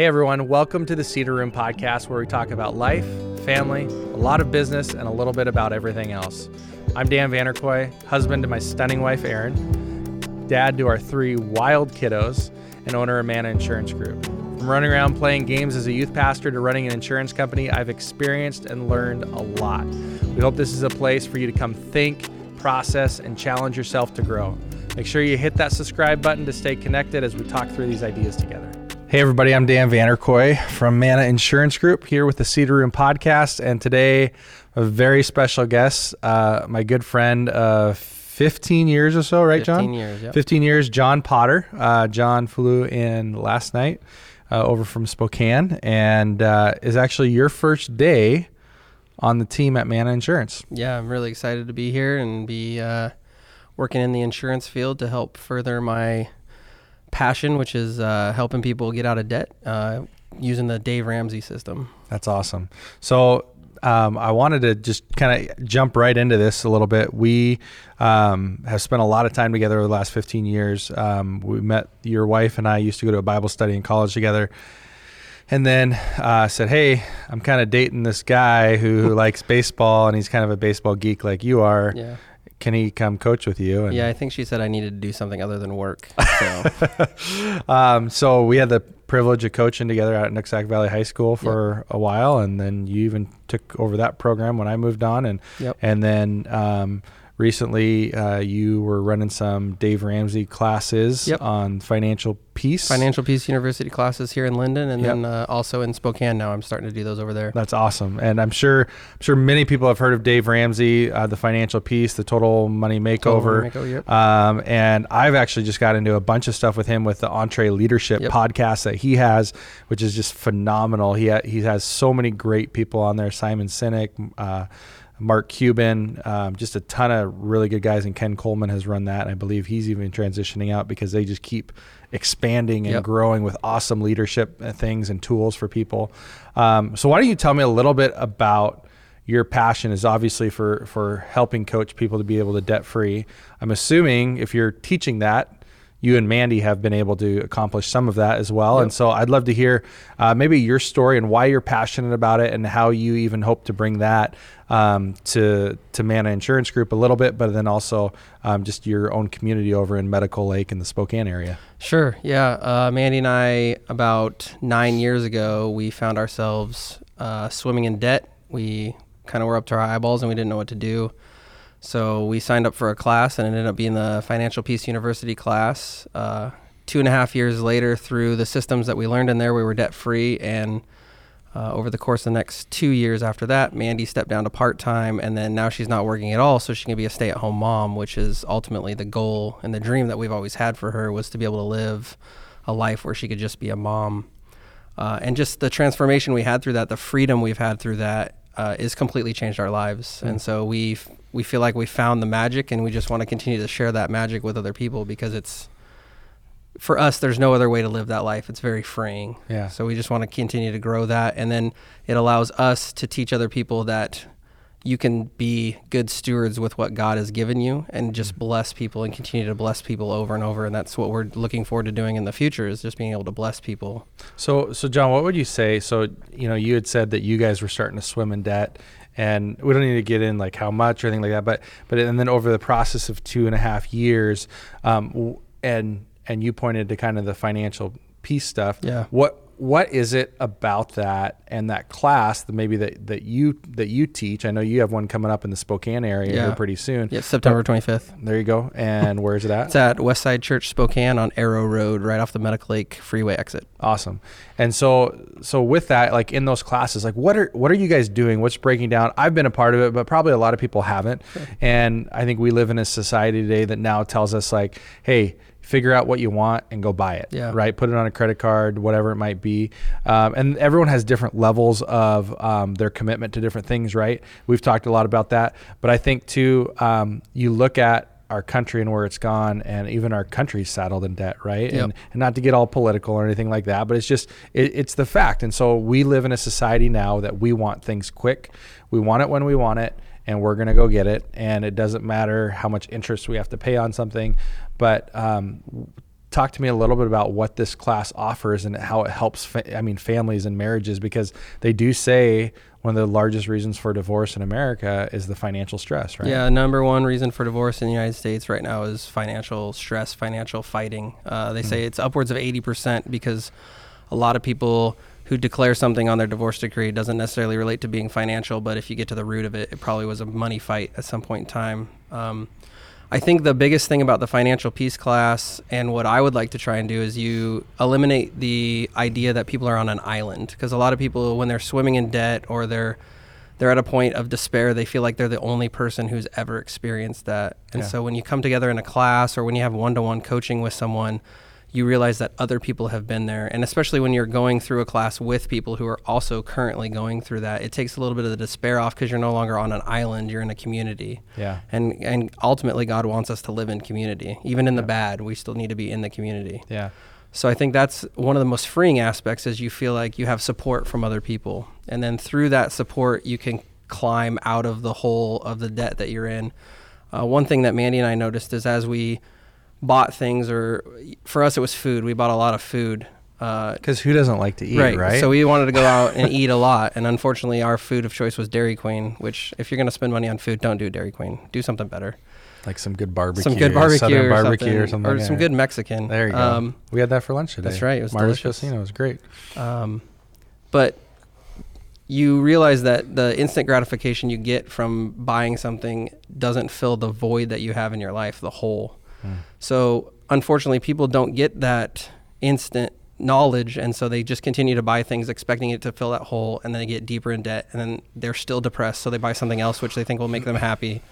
Hey everyone, welcome to the Cedar Room podcast where we talk about life, family, a lot of business, and a little bit about everything else. I'm Dan Vanderkoy, husband to my stunning wife Erin, dad to our three wild kiddos, and owner of Mana Insurance Group. From running around playing games as a youth pastor to running an insurance company, I've experienced and learned a lot. We hope this is a place for you to come think, process, and challenge yourself to grow. Make sure you hit that subscribe button to stay connected as we talk through these ideas together. Hey, everybody, I'm Dan Vanderkoy from Mana Insurance Group here with the Cedar Room podcast. And today, a very special guest, uh, my good friend of 15 years or so, right, John? 15 years, yep. 15 years, John Potter. Uh, John flew in last night uh, over from Spokane and uh, is actually your first day on the team at Mana Insurance. Yeah, I'm really excited to be here and be uh, working in the insurance field to help further my passion, which is uh, helping people get out of debt uh, using the Dave Ramsey system. That's awesome. So um, I wanted to just kind of jump right into this a little bit. We um, have spent a lot of time together over the last 15 years. Um, we met your wife and I used to go to a Bible study in college together. And then uh, said, "Hey, I'm kind of dating this guy who likes baseball, and he's kind of a baseball geek like you are. Yeah. Can he come coach with you?" And Yeah, I think she said I needed to do something other than work. So, um, so we had the privilege of coaching together at Nooksack Valley High School for a while, and then you even took over that program when I moved on, and Yep. and then um, recently uh, you were running some Dave Ramsey classes Yep. on financial peace. Financial Peace University classes here in Lynden and Yep. then uh, also in Spokane now. I'm starting to do those over there. That's awesome, and I'm sure I'm sure many people have heard of Dave Ramsey, uh, the financial peace, the Total Money Makeover. Total Makeover, yep. Um, and I've actually just got into a bunch of stuff with him with the EntreLeadership podcast that he has, which is just phenomenal. He ha- he has so many great people on there: Simon Sinek, uh, Mark Cuban, um, just a ton of really good guys. And Ken Coleman has run that. And I believe he's even transitioning out because they just keep expanding and Yep. growing with awesome leadership things and tools for people. Um, so why don't you tell me a little bit about your passion is obviously for for helping coach people to be able to debt free. I'm assuming if you're teaching that, you and Mandy have been able to accomplish some of that as well. And so I'd love to hear uh, maybe your story and why you're passionate about it and how you even hope to bring that um, to to Mana Insurance Group a little bit, but then also um, just your own community over in Medical Lake in the Spokane area. Sure. Yeah. Uh, Mandy and I, about nine years ago, we found ourselves uh, swimming in debt. We kind of were up to our eyeballs and we didn't know what to do. So we signed up for a class and it ended up being the Financial Peace University class. Uh, two and a half years later, through the systems that we learned in there, we were debt free. And uh, over the course of the next two years after that, Mandy stepped down to part time, and then now she's not working at all, so she can be a stay at home mom, which is ultimately the goal and the dream that we've always had for her was to be able to live a life where she could just be a mom. Uh, and just the transformation we had through that, the freedom we've had through that, uh, is completely changed our lives. And so we we feel like we found the magic, and we just want to continue to share that magic with other people because it's for us, there's no other way to live that life. It's very freeing. Yeah. So we just want to continue to grow that. And then it allows us to teach other people that you can be good stewards with what God has given you and just bless people and continue to bless people over and over. And that's what we're looking forward to doing in the future is just being able to bless people. So, so John, what would you say? So, you know, you had said that you guys were starting to swim in debt, and we don't need to get in like how much or anything like that. But, but and then over the process of two and a half years, um, and and you pointed to kind of the Financial Peace stuff. Yeah. What what is it about that and that class that maybe that, that you that you teach? I know you have one coming up in the Spokane area Yeah. here pretty soon. Yeah, September 25th. There you go. And where's it at? It's at Westside Church Spokane on Arrow Road, right off the Medical Lake Freeway exit. Awesome. And so so with that, like in those classes, like what are what are you guys doing? What's breaking down? I've been a part of it, but probably a lot of people haven't. And I think we live in a society today that now tells us like, hey, figure out what you want and go buy it. Yeah. Right. Put it on a credit card, whatever it might be. Um, and everyone has different levels of um, their commitment to different things. Right. We've talked a lot about that, but I think too, um, you look at our country and where it's gone and even our country's saddled in debt right Yep. and, and not to get all political or anything like that but it's just it, it's the fact and so we live in a society now that we want things quick we want it when we want it and we're going to go get it and it doesn't matter how much interest we have to pay on something but um, talk to me a little bit about what this class offers and how it helps fa- i mean families and marriages because they do say one of the largest reasons for divorce in america is the financial stress right Yeah, number one reason for divorce in the United States right now is financial stress, financial fighting. Uh, they say it's upwards of 80% because a lot of people who declare something on their divorce decree doesn't necessarily relate to being financial, but if you get to the root of it, it probably was a money fight at some point in time. Um, I think the biggest thing about the financial peace class and what I would like to try and do is you eliminate the idea that people are on an island because a lot of people when they're swimming in debt or they're they're at a point of despair they feel like they're the only person who's ever experienced that and Yeah. so when you come together in a class or when you have one-to-one coaching with someone you realize that other people have been there and especially when you're going through a class with people who are also currently going through that it takes a little bit of the despair off because you're no longer on an island you're in a community yeah and and ultimately God wants us to live in community. Even in the bad, we still need to be in the community. yeah So I think that's one of the most freeing aspects is you feel like you have support from other people. And then through that support you can climb out of the hole of the debt that you're in. Uh, one thing that Mandy and I noticed is as we bought things or for us it was food. We bought a lot of food. Uh, because who doesn't like to eat right, So we wanted to go out and eat a lot, and unfortunately, our food of choice was Dairy Queen. Which, if you're going to spend money on food, don't do Dairy Queen. Do something better. like some good barbecue some good barbecue, southern or barbecue something, or something or like some good Mexican. there you go Um, we had that for lunch today that's right, it was Marta's delicious. Casino was great um, but you realize that the instant gratification you get from buying something doesn't fill the void that you have in your life, the hole. Mm. So unfortunately, people don't get that instant knowledge, and so they just continue to buy things expecting it to fill that hole, and then they get deeper in debt, and then they're still depressed, so they buy something else which they think will make them happy.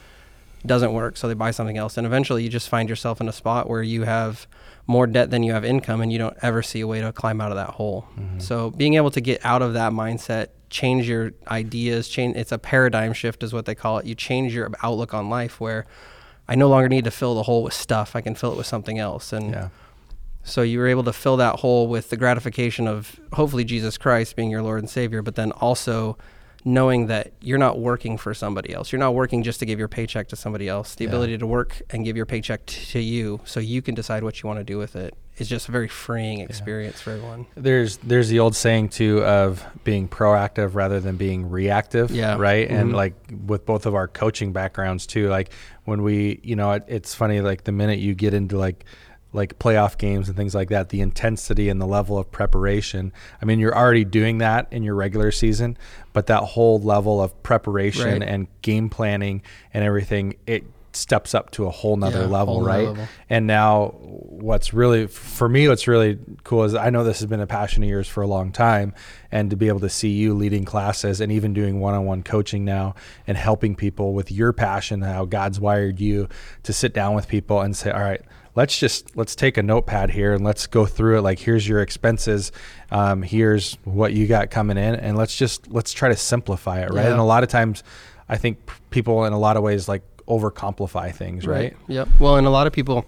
Doesn't work, so they buy something else, and eventually you just find yourself in a spot where you have more debt than you have income, and you don't ever see a way to climb out of that hole. So being able to get out of that mindset, change your ideas, change it's a paradigm shift is what they call it. You change your outlook on life where I no longer need to fill the hole with stuff. I can fill it with something else. And yeah so you were able to fill that hole with the gratification of hopefully Jesus Christ being your Lord and Savior, but then also knowing that you're not working for somebody else. You're not working just to give your paycheck to somebody else. The Yeah. ability to work and give your paycheck t- to you so you can decide what you want to do with it is just a very freeing experience for everyone. there's there's the old saying too of being proactive rather than being reactive Yeah. right and Mhm. like with both of our coaching backgrounds too like when we you know it, it's funny like the minute you get into like like playoff games and things like that the intensity and the level of preparation i mean you're already doing that in your regular season but that whole level of preparation Right. and game planning and everything it steps up to a whole nother Yeah, level whole right level. and now, what's really for me, what's really cool is I know this has been a passion of yours for a long time, and to be able to see you leading classes and even doing one-on-one coaching now and helping people with your passion, how God's wired you to sit down with people and say, "All right, let's just let's take a notepad here and let's go through it. Like, here's your expenses, um, here's what you got coming in, and let's just let's try to simplify it, right? Yeah. And a lot of times, I think people in a lot of ways like overcomplify things, right? Yep. Well, and a lot of people,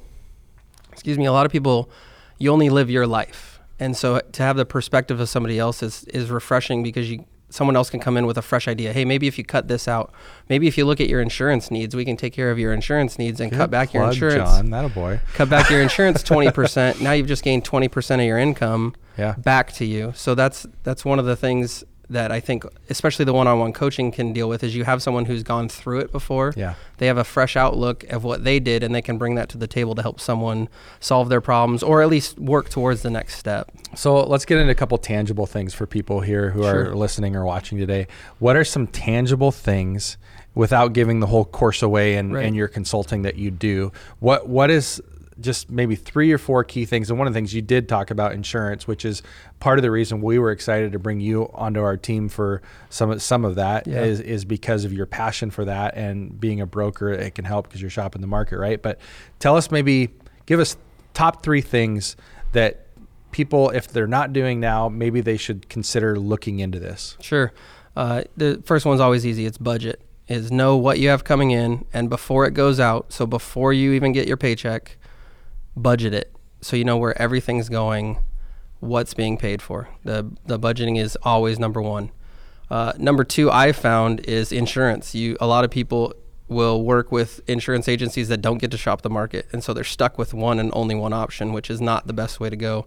excuse me, a lot of people, you only live your life, and so to have the perspective of somebody else is is refreshing because you someone else can come in with a fresh idea. Hey, maybe if you cut this out, maybe if you look at your insurance needs, we can take care of your insurance needs and cut Good back your insurance. John. That a boy. Cut back your insurance twenty percent. Now you've just gained twenty percent of your income Yeah. back to you. So that's that's one of the things that I think, especially the one-on-one coaching can deal with, is you have someone who's gone through it before Yeah. they have a fresh outlook of what they did and they can bring that to the table to help someone solve their problems or at least work towards the next step So let's get into a couple tangible things for people here who are listening or watching today. What are some tangible things without giving the whole course away and, Right. and your consulting that you do? What what is just maybe three or four key things? And one of the things you did talk about insurance, which is part of the reason we were excited to bring you onto our team for some of, some of that Yeah. is is because of your passion for that and being a broker. It can help because you're shopping the market, right? But tell us maybe give us top three things that people, if they're not doing now, maybe they should consider looking into this. sure uh, the first one's always easy it's budget is know what you have coming in and before it goes out so before you even get your paycheck budget it so you know where everything's going what's being paid for the the budgeting is always number one uh, number two i found is insurance you a lot of people will work with insurance agencies that don't get to shop the market. And so they're stuck with one and only one option, which is not the best way to go.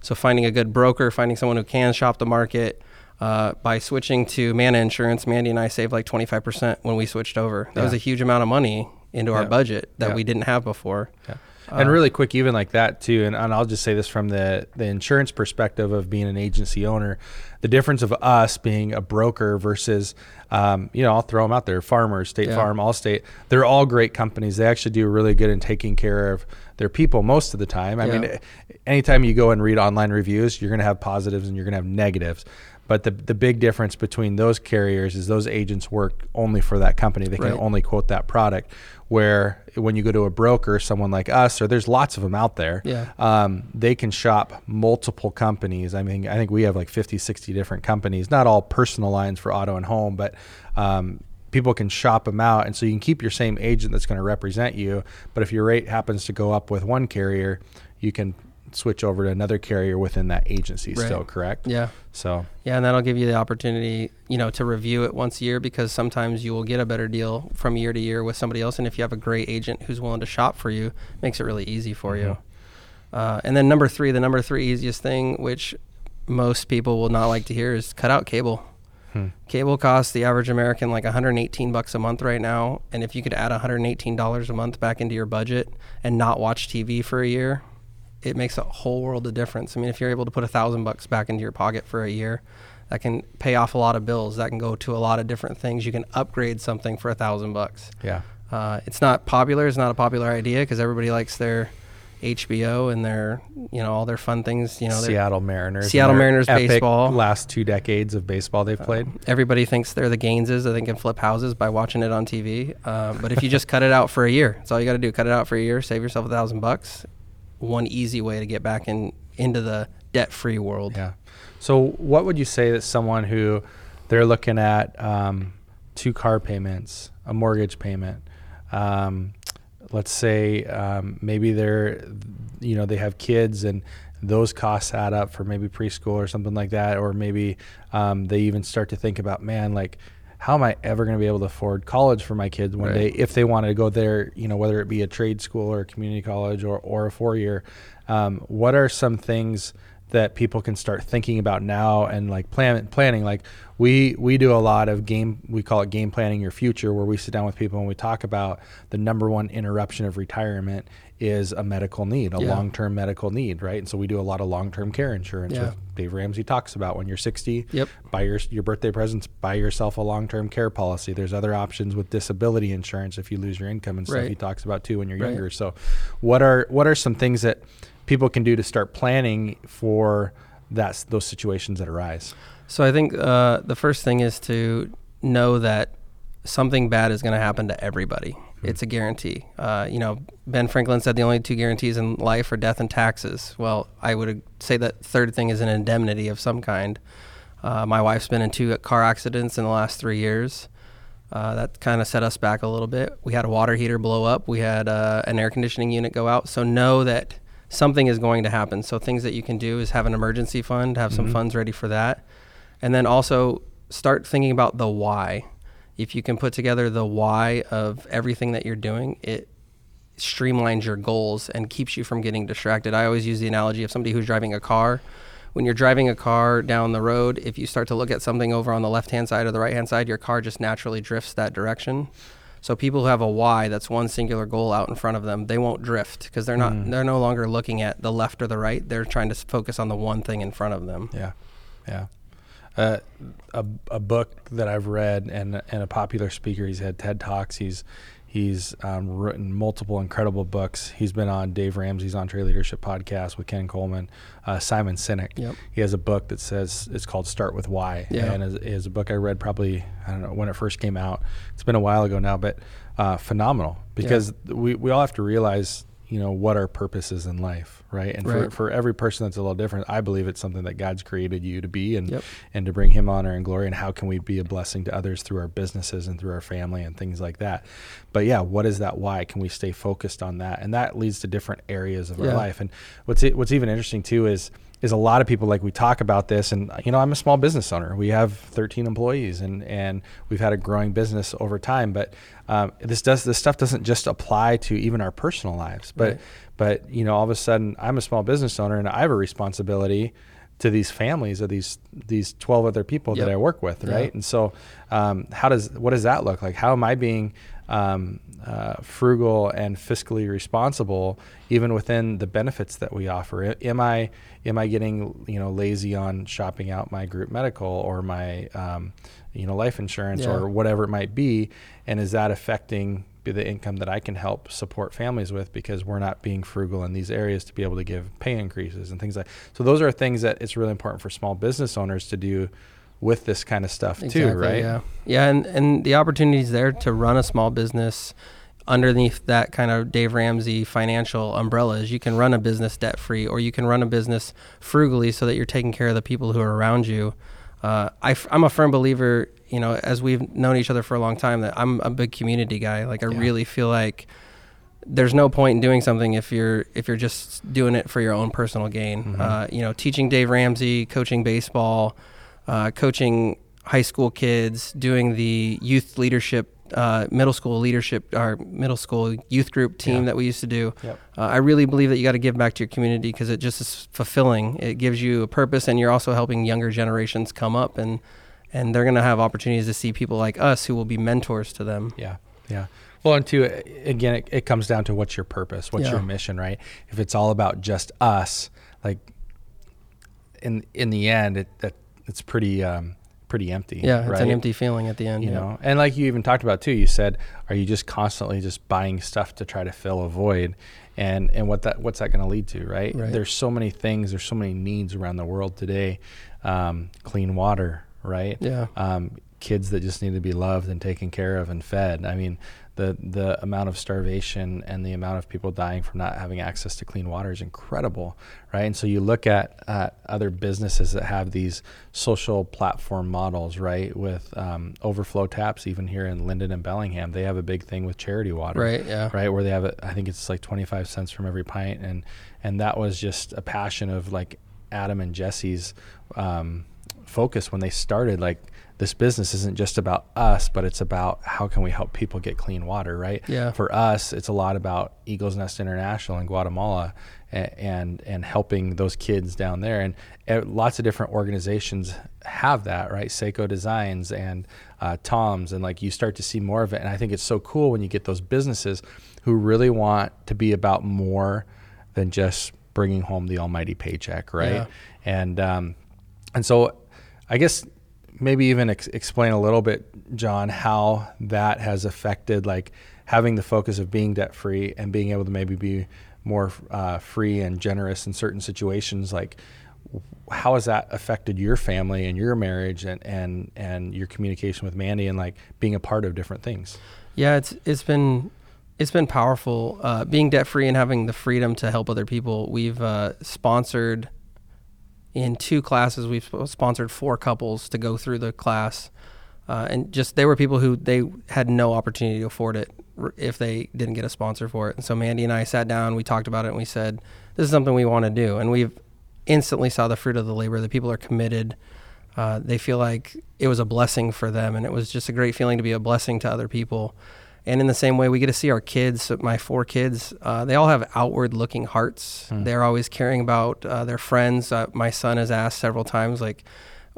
So finding a good broker, finding someone who can shop the market, uh, by switching to Mana Insurance, Mandy and I saved like 25% when we switched over. That yeah. was a huge amount of money into our budget that yeah. we didn't have before. Uh, and really quick, even like that too, and, and I'll just say this from the, the insurance perspective of being an agency owner, the difference of us being a broker versus, um, you know, I'll throw them out there, Farmers, State yeah. Farm, Allstate, they're all great companies. They actually do really good in taking care of their people most of the time. I yeah. mean, anytime you go and read online reviews, you're going to have positives and you're going to have negatives. But the the big difference between those carriers is those agents work only for that company. They can right. only quote that product. Where when you go to a broker, someone like us, or there's lots of them out there, yeah. um, they can shop multiple companies. I mean, I think we have like 50, 60 different companies, not all personal lines for auto and home, but um, people can shop them out. And so you can keep your same agent that's going to represent you. But if your rate happens to go up with one carrier, you can switch over to another carrier within that agency right. still, correct? Yeah. So yeah, and that'll give you the opportunity, you know, to review it once a year because sometimes you will get a better deal from year to year with somebody else, and if you have a great agent who's willing to shop for you, makes it really easy for mm-hmm. you. Uh, and then number three, the number three easiest thing, which most people will not like to hear, is cut out cable. Hmm. Cable costs the average American like 118 bucks a month right now, and if you could add 118 dollars a month back into your budget and not watch TV for a year, it makes a whole world of difference. I mean, if you're able to put a thousand bucks back into your pocket for a year, that can pay off a lot of bills. That can go to a lot of different things. You can upgrade something for a thousand bucks. Yeah. Uh, it's not popular. It's not a popular idea because everybody likes their HBO and their, you know, all their fun things. You know, Seattle Mariners. Seattle Mariners baseball. Last two decades of baseball they've uh, played. Everybody thinks they're the Gaineses. I think can flip houses by watching it on TV. Uh, but if you just cut it out for a year, that's all you got to do. Cut it out for a year. Save yourself a thousand bucks one easy way to get back in into the debt free world. Yeah. So what would you say that someone who they're looking at um, two car payments, a mortgage payment, um, let's say um, maybe they're you know they have kids and those costs add up for maybe preschool or something like that, or maybe um, they even start to think about man like how am I ever going to be able to afford college for my kids one right. day if they want to go there, you know, whether it be a trade school or a community college or, or a four year? Um, what are some things that people can start thinking about now and like plan planning? Like we we do a lot of game we call it game planning your future where we sit down with people and we talk about the number one interruption of retirement is a medical need, a yeah. long-term medical need, right? And so we do a lot of long-term care insurance. Yeah. Dave Ramsey talks about when you're 60, yep. buy your your birthday presents, buy yourself a long-term care policy. There's other options with disability insurance if you lose your income and stuff. Right. He talks about too when you're right. younger. So, what are what are some things that people can do to start planning for that those situations that arise? So I think uh, the first thing is to know that something bad is going to happen to everybody. Mm-hmm. It's a guarantee. Uh, you know, Ben Franklin said the only two guarantees in life are death and taxes. Well, I would say that third thing is an indemnity of some kind. Uh, my wife's been in two car accidents in the last three years. Uh, that kind of set us back a little bit. We had a water heater blow up. We had uh, an air conditioning unit go out. So know that something is going to happen. So things that you can do is have an emergency fund, have mm-hmm. some funds ready for that, and then also start thinking about the why if you can put together the why of everything that you're doing, it streamlines your goals and keeps you from getting distracted. I always use the analogy of somebody who's driving a car. When you're driving a car down the road, if you start to look at something over on the left hand side or the right hand side, your car just naturally drifts that direction. So people who have a why, that's one singular goal out in front of them, they won't drift because they're not mm. they're no longer looking at the left or the right. They're trying to focus on the one thing in front of them. Yeah. Yeah. Uh, a, a book that I've read and and a popular speaker. He's had TED talks. He's he's um, written multiple incredible books. He's been on Dave Ramsey's EntreLeadership podcast with Ken Coleman. Uh, Simon Sinek. Yep. He has a book that says it's called Start with Why. Yeah. And is, is a book I read probably I don't know when it first came out. It's been a while ago now, but uh, phenomenal because yeah. we we all have to realize you know what our purpose is in life right and right. For, for every person that's a little different i believe it's something that god's created you to be and yep. and to bring him honor and glory and how can we be a blessing to others through our businesses and through our family and things like that but yeah what is that why can we stay focused on that and that leads to different areas of yeah. our life and what's what's even interesting too is is a lot of people like we talk about this and you know i'm a small business owner. We have 13 employees and and we've had a growing business over time but um, this does this stuff doesn't just apply to even our personal lives. But Right. but you know all of a sudden i'm a small business owner and i have a responsibility to these families of these these 12 other people that i work with Yeah. right? And so um, how does what does that look like? How am i being um, uh, frugal and fiscally responsible even within the benefits that we offer am i am i getting you know lazy on shopping out my group medical or my um, you know life insurance Yeah. or whatever it might be and is that affecting the income that I can help support families with because we're not being frugal in these areas to be able to give pay increases and things like so those are things that it's really important for small business owners to do with this kind of stuff too right Yeah, yeah, and and the opportunities there to run a small business underneath that kind of Dave Ramsey financial umbrella is you can run a business debt free or you can run a business frugally so that you're taking care of the people who are around you. Uh, I, am a firm believer, you know, as we've known each other for a long time, that I'm a big community guy. Like I Yeah. really feel like there's no point in doing something if you're if you're just doing it for your own personal gain. Mhm. Uh, you know, teaching Dave Ramsey, coaching baseball, uh, coaching high school kids, doing the youth leadership, uh, middle school leadership, our middle school youth group team Yeah. that we used to do. Yep. Uh, I really believe that you got to give back to your community because it just is fulfilling. It gives you a purpose, and you're also helping younger generations come up and. And they're going to have opportunities to see people like us who will be mentors to them. Yeah, yeah. Well, and two, again, it, it comes down to what's your purpose, what's Yeah. your mission, right? If it's all about just us, like in in the end, it that it's pretty um, pretty empty. Yeah, it's right? an empty feeling at the end. You yeah. know, and like you even talked about too, you said, are you just constantly just buying stuff to try to fill a void? And and what that what's that going to lead to, right? Right. There's so many things, there's so many needs around the world today. Um, clean water, right? Yeah. um, kids that just need to be loved and taken care of and fed. I mean, the the amount of starvation and the amount of people dying from not having access to clean water is incredible, right? And so you look at uh, other businesses that have these social platform models, right? With um, overflow taps, even here in Lynden and Bellingham, they have a big thing with charity water, Right. Yeah. right where they have it i think it's like 25 cents from every pint and and that was just a passion of like adam and jesse's um, focus when they started like this business isn't just about us but it's about how can we help people get clean water right? Yeah. for us it's a lot about eagles nest international in guatemala and and, and helping those kids down there. And uh, lots of different organizations have that right? Sseko Designs and uh, toms and like you start to see more of it. And i think it's so cool when you get those businesses who really want to be about more than just bringing home the almighty paycheck right? Yeah. and um, and so i guess maybe even ex- explain a little bit john how that has affected like having the focus of being debt free and being able to maybe be more uh, free and generous in certain situations like how has that affected your family and your marriage and, and, and your communication with Mandy and like being a part of different things? Yeah, it's it's been it's been powerful uh, being debt free and having the freedom to help other people. We've uh, sponsored in two classes. We've sp- sponsored four couples to go through the class, uh, and just they were people who they had no opportunity to afford it if they didn't get a sponsor for it. And so Mandy and I sat down, we talked about it, and we said, "This is something we want to do." And we've instantly saw the fruit of the labor. The people are committed. Uh, they feel like it was a blessing for them, and it was just a great feeling to be a blessing to other people. And in the same way, we get to see our kids. My four kids, uh, they all have outward-looking hearts. Hmm. They're always caring about uh, their friends. Uh, my son has asked several times, like,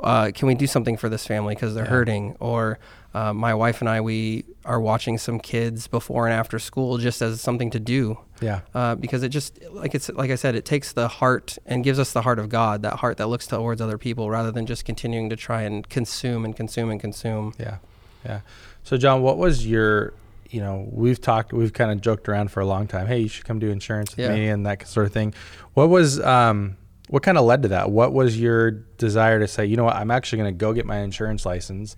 uh, "Can we do something for this family because they're Yeah. hurting?" Or uh, my wife and I, we are watching some kids before and after school just as something to do Yeah. uh, because it just like it's like I said, it takes the heart and gives us the heart of God, that heart that looks towards other people, rather than just continuing to try and consume and consume and consume. Yeah. Yeah. So John, what was your you know, we've talked we've kind of joked around for a long time. Hey, you should come do insurance with Yeah. me and that sort of thing. What was um what kind of led to that? What was your desire to say, you know what, I'm actually going to go get my insurance license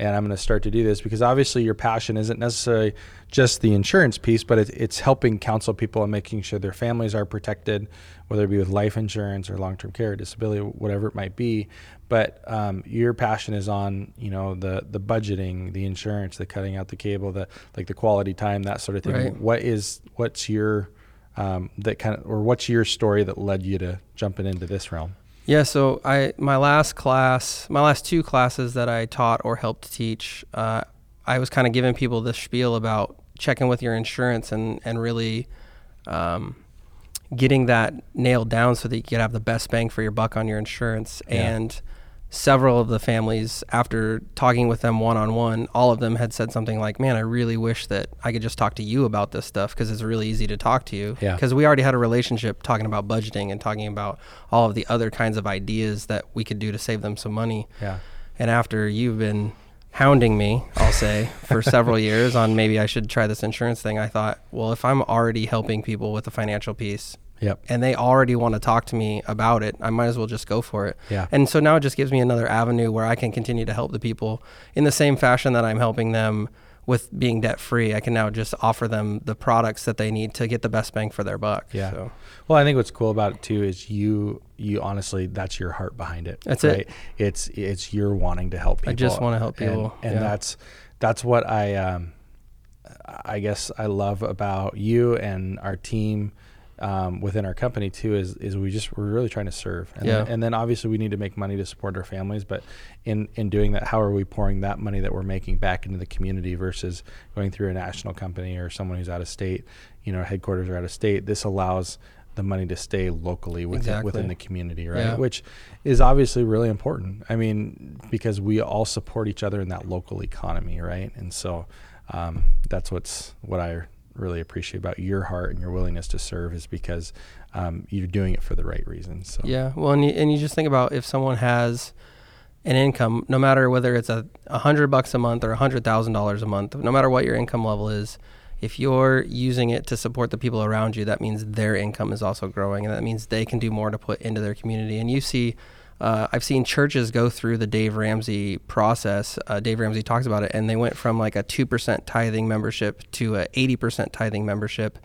and I'm going to start to do this because obviously your passion isn't necessarily just the insurance piece, but it, it's helping counsel people and making sure their families are protected, whether it be with life insurance or long-term care, disability, whatever it might be. But um, your passion is on, you know, the the budgeting, the insurance, the cutting out the cable, the like the quality time, that sort of thing. Right. What is what's your um, that kind of or what's your story that led you to jumping into this realm? Yeah, so I my last class, my last two classes that I taught or helped teach, uh, I was kind of giving people this spiel about checking with your insurance and and really um, getting that nailed down so that you can have the best bang for your buck on your insurance. Yeah. And several of the families, after talking with them one on one, all of them had said something like, "Man, I really wish that I could just talk to you about this stuff because it's really easy to talk to you." Yeah. Because we already had a relationship talking about budgeting and talking about all of the other kinds of ideas that we could do to save them some money. Yeah. And after you've been hounding me, I'll say, for several years on maybe I should try this insurance thing, I thought, well, if I'm already helping people with the financial piece Yep. and they already want to talk to me about it, I might as well just go for it. Yeah. And so now it just gives me another avenue where I can continue to help the people in the same fashion that I'm helping them with being debt free. I can now just offer them the products that they need to get the best bang for their buck. Yeah. So, Well, I think what's cool about it too is you you honestly that's your heart behind it. That's it. It's it's you're wanting to help people. I just wanna help And- people, and, yeah. that's that's what I um I guess I love about you and our team. Um, within our company too is is we just we're really trying to serve and, Yeah. then, and then obviously we need to make money to support our families but in in doing that how are we pouring that money that we're making back into the community versus going through a national company or someone who's out of state you know headquarters are out of state this allows the money to stay locally within, Exactly. within the community right Yeah. which is obviously really important i mean because we all support each other in that local economy right and so um, that's what's what i really appreciate about your heart and your willingness to serve is because um, you're doing it for the right reasons so Yeah, well, and you, and you just think about if someone has an income, no matter whether it's a, a hundred bucks a month or a hundred thousand dollars a month, no matter what your income level is, if you're using it to support the people around you, that means their income is also growing, and that means they can do more to put into their community. And you see, uh, I've seen churches go through the Dave Ramsey process. Uh, Dave Ramsey talks about it, and they went from like a two percent tithing membership to a eighty percent tithing membership,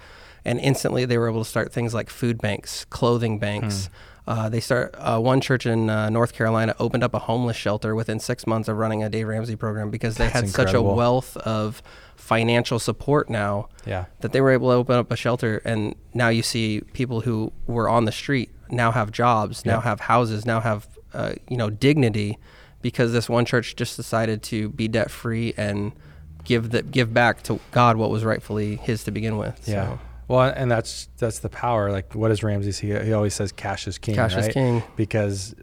and instantly they were able to start things like food banks, clothing banks. Uh, they start uh, one church in uh, North Carolina opened up a homeless shelter within six months of running a Dave Ramsey program because they That's had such a wealth of financial support now yeah that they were able to open up a shelter and now you see people who were on the street now have jobs now Yeah. have houses now have uh, you know dignity because this one church just decided to be debt free and give the give back to God what was rightfully his to begin with yeah so, well and that's that's the power like what does ramsey say he always says cash is king cash right? is king because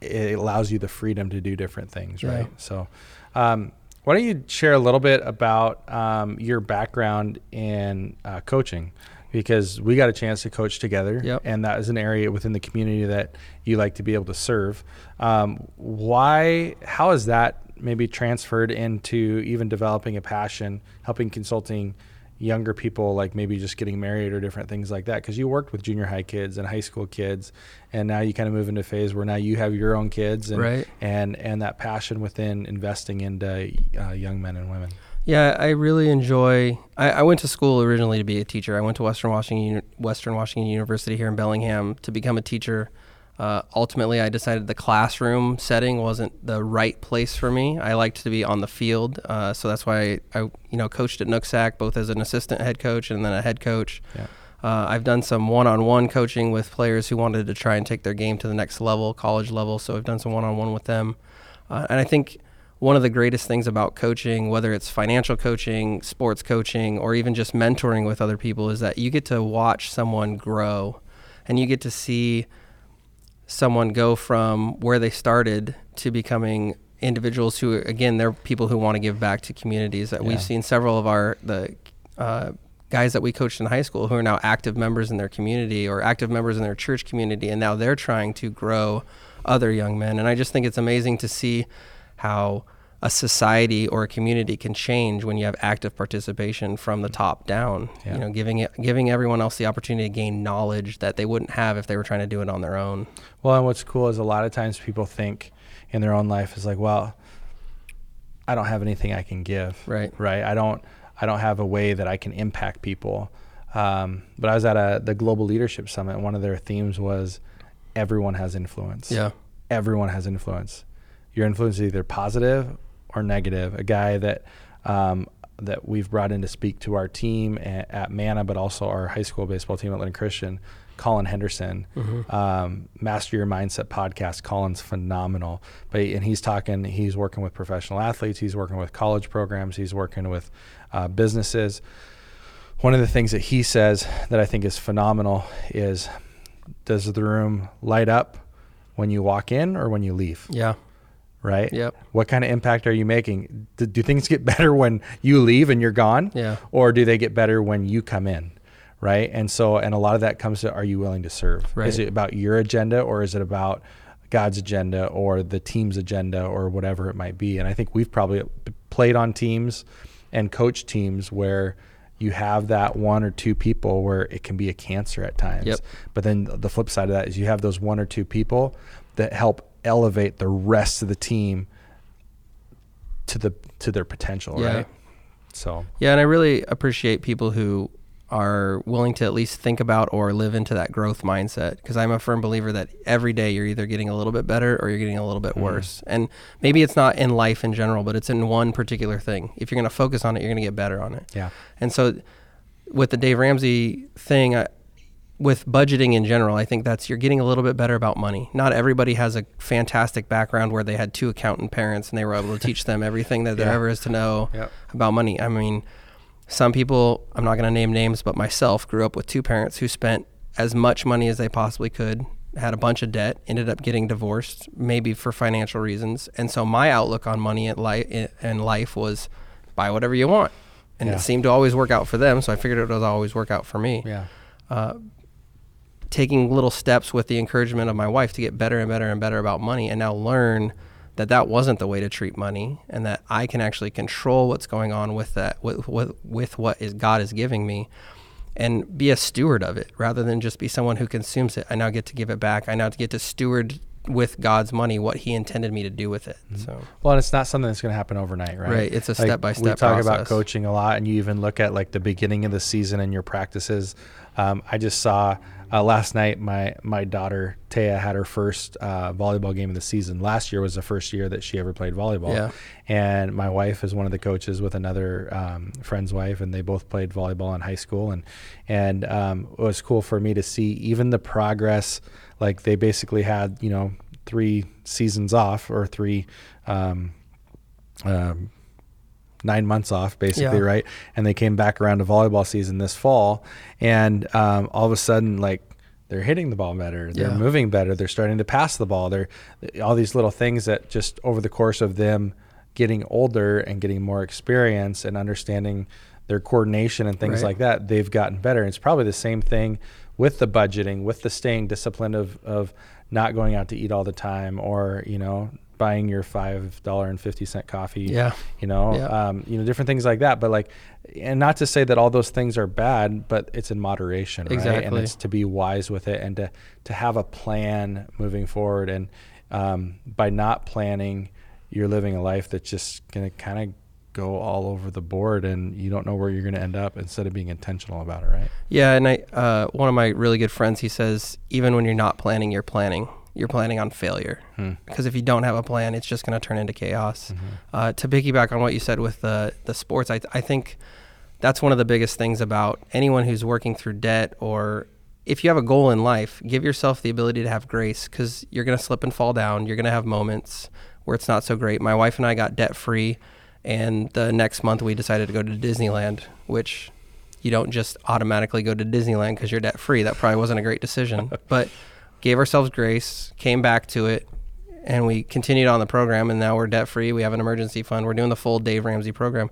it allows you the freedom to do different things, Yeah. right? So, um, why don't you share a little bit about um, your background in uh, coaching? Because we got a chance to coach together, Yep. and that is an area within the community that you like to be able to serve. Um, why? How has that maybe transferred into even developing a passion, helping consulting younger people like maybe just getting married or different things like that because you worked with junior high kids and high school kids and now you kind of move into a phase where now you have your own kids and Right. and and that passion within investing into uh, young men and women Yeah, I really enjoy. I, I went to school originally to be a teacher. I went to Western Washington Western Washington University here in Bellingham to become a teacher. Uh, ultimately, I decided the classroom setting wasn't the right place for me. I liked to be on the field, uh, so that's why I, I, you know, coached at Nooksack both as an assistant head coach and then a head coach. yeah Uh, I've done some one-on-one coaching with players who wanted to try and take their game to the next level, college level. So I've done some one-on-one with them, uh, and I think one of the greatest things about coaching, whether it's financial coaching, sports coaching, or even just mentoring with other people, is that you get to watch someone grow, and you get to see someone go from where they started to becoming individuals who again they're people who want to give back to communities that Yeah. we've seen several of our the uh, guys that we coached in high school who are now active members in their community or active members in their church community and now they're trying to grow other young men and i just think it's amazing to see how a society or a community can change when you have active participation from the top down. Yeah. you know giving it giving everyone else the opportunity to gain knowledge that they wouldn't have if they were trying to do it on their own. Well and what's cool is a lot of times people think in their own life is like well i don't have anything i can give. Right. Right? I don't i don't have a way that i can impact people. Um, but i was at a the global leadership summit and one of their themes was everyone has influence. Yeah. Everyone has influence. Your influence is either positive or negative. A guy that um, that we've brought in to speak to our team at, at Mana, but also our high school baseball team at Lynn Christian, Colin Henderson, Mm-hmm. um, Master Your Mindset podcast. Colin's phenomenal, but and he's talking. He's working with professional athletes. He's working with college programs. He's working with uh, businesses. One of the things that he says that I think is phenomenal is, does the room light up when you walk in or when you leave? Yeah. Right. Yep. What kind of impact are you making? Do, do things get better when you leave and you're gone? Yeah. Or do they get better when you come in? Right. And so, and a lot of that comes to are you willing to serve? Right. Is it about your agenda or is it about God's agenda or the team's agenda or whatever it might be? And I think we've probably played on teams and coached teams where you have that one or two people where it can be a cancer at times. Yep. But then the flip side of that is you have those one or two people that help elevate the rest of the team to the to their potential, Yeah. right? So Yeah, and I really appreciate people who are willing to at least think about or live into that growth mindset because I'm a firm believer that every day you're either getting a little bit better or you're getting a little bit mm. worse. And maybe it's not in life in general, but it's in one particular thing. If you're going to focus on it, you're going to get better on it. yeah, And so with the Dave Ramsey thing, I, with budgeting in general, I think that's you're getting a little bit better about money. Not everybody has a fantastic background where they had two accountant parents and they were able to teach them everything that there Yeah. ever is to know Yep. about money. I mean, some people, I'm not going to name names, but myself grew up with two parents who spent as much money as they possibly could, had a bunch of debt, ended up getting divorced, maybe for financial reasons. And so my outlook on money and life, and life was buy whatever you want. And Yeah. it seemed to always work out for them, so I figured it would always work out for me yeah, uh, taking little steps with the encouragement of my wife to get better and better and better about money and now learn that that wasn't the way to treat money and that I can actually control what's going on with that with with, with what is God is giving me and be a steward of it rather than just be someone who consumes it. I now get to give it back. I now get to steward with God's money what he intended me to do with it. So Well, and it's not something that's going to happen overnight, right? Right, it's a step-by-step We talk about coaching a lot, and you even look at like the beginning of the season and your practices. Um, I just saw uh, last night my my daughter Taya had her first uh, volleyball game of the season. Last year was the first year that she ever played volleyball. Yeah. And my wife is one of the coaches with another um, friend's wife, and they both played volleyball in high school. And and um, it was cool for me to see even the progress. Like they basically had you know three seasons off or three. Um, um, nine months off, basically, Yeah. right? And they came back around to volleyball season this fall, and um, all of a sudden, like they're hitting the ball better, they're Yeah. moving better, they're starting to pass the ball. They're all these little things that just over the course of them getting older and getting more experience and understanding their coordination and things Right. like that, they've gotten better. And it's probably the same thing with the budgeting, with the staying disciplined of of not going out to eat all the time, or you know buying your five dollar and fifty cent coffee Yeah. you know Yeah. um, you know different things like that but like and not to say that all those things are bad but it's in moderation right and it's to be wise with it and to to have a plan moving forward and um, by not planning you're living a life that's just gonna kind of go all over the board and you don't know where you're gonna end up instead of being intentional about it right Yeah, and I uh, one of my really good friends, he says, even when you're not planning, you're planning. You're planning on failure because if you don't have a plan, it's just going to turn into chaos. Uh, to piggyback on what you said with the the sports, I I think that's one of the biggest things about anyone who's working through debt or if you have a goal in life, give yourself the ability to have grace because you're going to slip and fall down. You're going to have moments where it's not so great. My wife and I got debt free, and the next month we decided to go to Disneyland, which you don't just automatically go to Disneyland because you're debt free. That probably wasn't a great decision, but gave ourselves grace, came back to it, and we continued on the program. And now we're debt free. We have an emergency fund. We're doing the full Dave Ramsey program.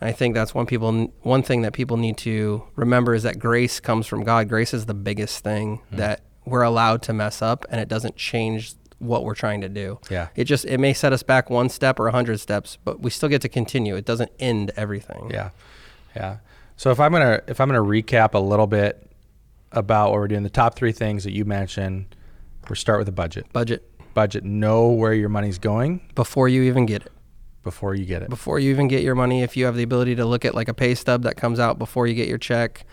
And I think that's one people one thing that people need to remember is that grace comes from God. Grace is the biggest thing mm. that we're allowed to mess up, and it doesn't change what we're trying to do. Yeah. It just it may set us back one step or a hundred steps, but we still get to continue. It doesn't end everything. Yeah, yeah. So if I'm gonna if I'm gonna recap a little bit about what we're doing, the top three things that you mentioned, we start with a budget. Budget Budget. Know where your money's going before you even get it. before you get it. before you even get your money if you have the ability to look at like a pay stub that comes out before you get your check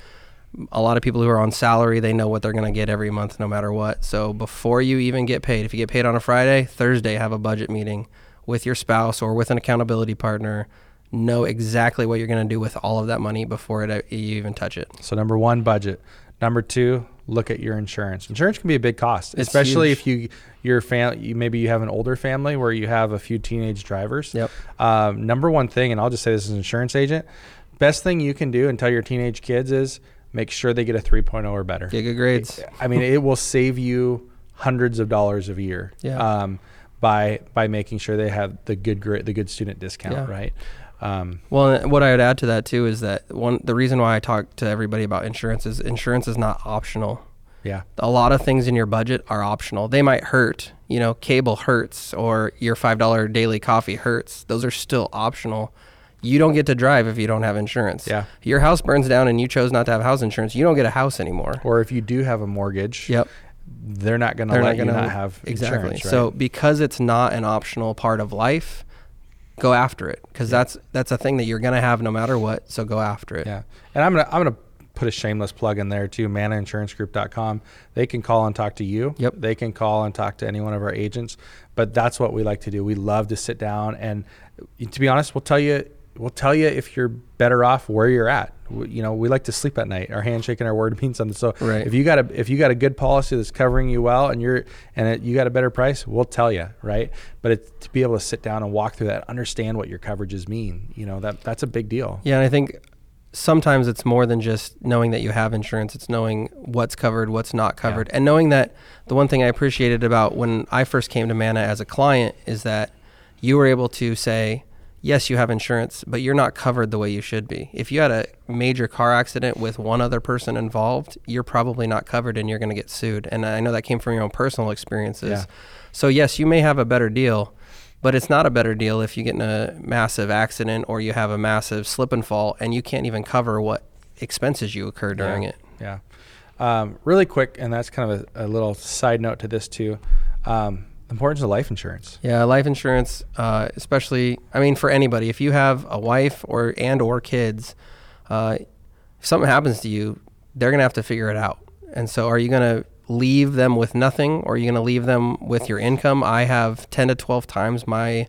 a lot of people who are on salary they know what they're going to get every month no matter what so before you even get paid if you get paid on a friday thursday have a budget meeting with your spouse or with an accountability partner know exactly what you're going to do with all of that money before it, you even touch it So number one, budget. Number two, look at your insurance. Insurance can be a big cost, It's especially huge. if you your fam you, maybe you have an older family where you have a few teenage drivers. Yep. Um, number one thing, and I'll just say this as an insurance agent, best thing you can do and tell your teenage kids is make sure they get a 3.0 or better. Good grades. I mean, it will save you hundreds of dollars a year. Yeah. Um, by by making sure they have the good grade, the good student discount, Yeah. right? Um, Well, what I would add to that too is that one the reason why I talk to everybody about insurance is insurance is not optional. yeah. A lot of things in your budget are optional. They might hurt, you know, cable hurts or your $5 daily coffee hurts. Those are still optional. You don't get to drive if you don't have insurance. Yeah. Your house burns down and you chose not to have house insurance, you don't get a house anymore. Or if you do have a mortgage, Yep. they're not going to let not gonna not have exactly. insurance. Right? So because it's not an optional part of life, go after it because that's that's a thing that you're gonna have no matter what. So go after it. Yeah. And I'm gonna I'm gonna put a shameless plug in there too, manainsurancegroup.com. They can call and talk to you. Yep. They can call and talk to any one of our agents. But that's what we like to do. We love to sit down and to be honest, we'll tell you we'll tell you if you're better off where you're at. We, you know, we like to sleep at night. Our handshake and our word means something. So Right. if you got a if you got a good policy that's covering you well and you're and it, you got a better price, we'll tell you, right? But it, to be able to sit down and walk through that, understand what your coverages mean, you know, that that's a big deal. Yeah, and I think sometimes it's more than just knowing that you have insurance. It's knowing what's covered, what's not covered, and knowing that the one thing I appreciated about when I first came to Mana as a client is that you were able to say, yes, you have insurance, but you're not covered the way you should be. If you had a major car accident with one other person involved, you're probably not covered and you're going to get sued. And I know that came from your own personal experiences. Yeah. So, yes, you may have a better deal, but it's not a better deal if you get in a massive accident or you have a massive slip and fall and you can't even cover what expenses you occur during yeah. it. Yeah. Um, really quick, and that's kind of a, a little side note to this too. Um, the importance of life insurance. Yeah, life insurance, uh, especially, I mean, for anybody, if you have a wife or and or kids, uh, if something happens to you, they're gonna have to figure it out. And so, are you gonna leave them with nothing, or are you gonna leave them with your income? I have ten to twelve times my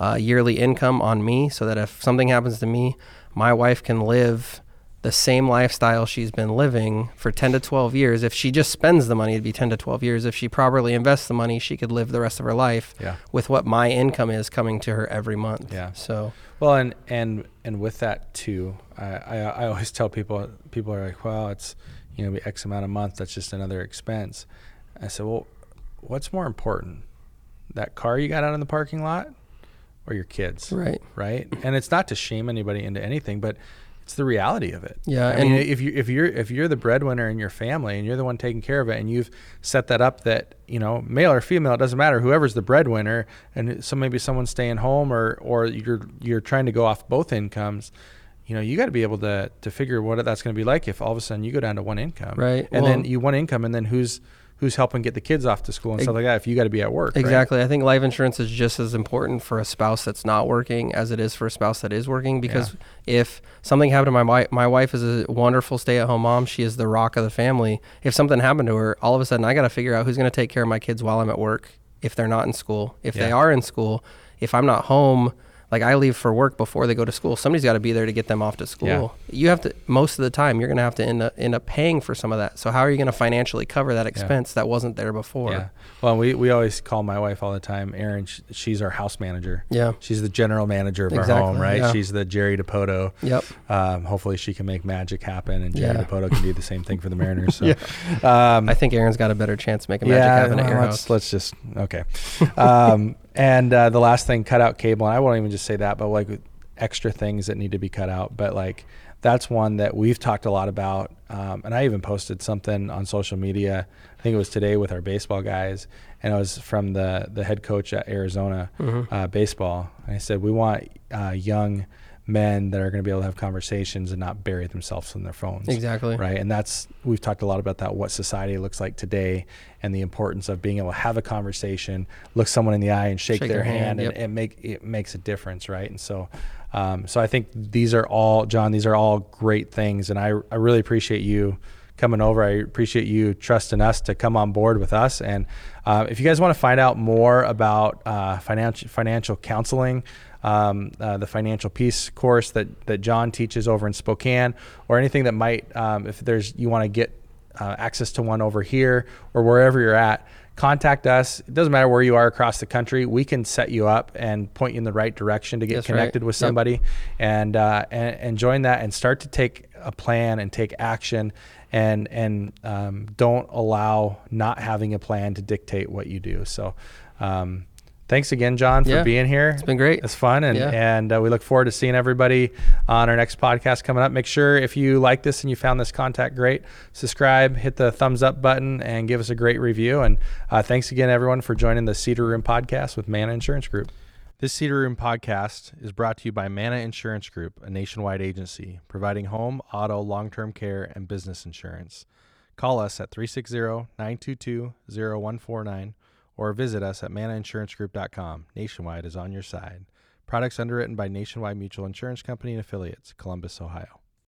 uh, yearly income on me, so that if something happens to me, my wife can live the same lifestyle she's been living for 10 to 12 years. If she just spends the money, it'd be 10 to 12 years. If she properly invests the money, she could live the rest of her life Yeah. with what my income is coming to her every month. Yeah. So, Well, and and and with that too, I, I I always tell people people are like, well, it's you know, be X amount a month. That's just another expense. I said, well, what's more important, that car you got out in the parking lot, or your kids? right. Right. And it's not to shame anybody into anything, but it's the reality of it. Yeah, I mean, if you if you're if you're the breadwinner in your family and you're the one taking care of it, and you've set that up that you know male or female, it doesn't matter. Whoever's the breadwinner, and so maybe someone's staying home, or or you're you're trying to go off both incomes. You know, you got to be able to to figure what that's going to be like if all of a sudden you go down to one income, Right. And then you one income, and then who's who's helping get the kids off to school and stuff like that. If you got to be at work, right? Exactly. I think life insurance is just as important for a spouse that's not working as it is for a spouse that is working because if something happened to my wife, my wife is a wonderful stay-at-home mom. She is the rock of the family. If something happened to her, all of a sudden I got to figure out who's going to take care of my kids while I'm at work if they're not in school. If they are in school, if I'm not home, like I leave for work before they go to school, somebody's got to be there to get them off to school. You have to most of the time you're going to have to end up, end up paying for some of that. So how are you going to financially cover that expense that wasn't there before? Yeah. Well, we, we always call my wife all the time, Erin. She's our house manager. Yeah. She's the general manager of our home, right? yeah. She's the Jerry Dipoto. Yep. Um, hopefully, she can make magic happen, and Jerry Yeah. Dipoto can do the same thing for the Mariners. So, Yeah. um, I think Aaron's got a better chance making magic yeah, happen at your well, let's, house. let's just okay. um, and uh, the last thing, cut out cable, and I won't even just say that, but like extra things that need to be cut out. But like that's one that we've talked a lot about, um, and I even posted something on social media. I think it was today with our baseball guys, and it was from the the head coach at Arizona Mm-hmm. uh, baseball. And I said we want uh, young men that are going to be able to have conversations and not bury themselves in their phones Exactly. right and that's we've talked a lot about that what society looks like today and the importance of being able to have a conversation look someone in the eye and shake, Shake their, their hand, hand, yep. and it make it makes a difference right and so um, so i think these are all john these are all great things and i, I really appreciate you coming over i appreciate you trusting us to come on board with us and uh, if you guys want to find out more about uh, financial financial counseling um, uh, the financial peace course that that John teaches over in Spokane, or anything that might, um, if there's you want to get uh, access to one over here or wherever you're at, contact us. It doesn't matter where you are across the country. We can set you up and point you in the right direction to get That's connected right. with Yep. somebody and, uh, and and join that and start to take a plan and take action and and um, don't allow not having a plan to dictate what you do. So. Um, Thanks again, John, for Yeah. being here. It's been great. It's fun, and Yeah. and uh, we look forward to seeing everybody on our next podcast coming up. Make sure if you like this and you found this contact great, subscribe, hit the thumbs up button, and give us a great review. And uh, thanks again, everyone, for joining the Cedar Room podcast with Mana Insurance Group. This Cedar Room podcast is brought to you by Mana Insurance Group, a nationwide agency providing home, auto, long term care, and business insurance. Call us at 360 922 0149 or visit us at manainsurancegroup.com. Nationwide is on your side. Products underwritten by Nationwide Mutual Insurance Company and affiliates, Columbus, Ohio.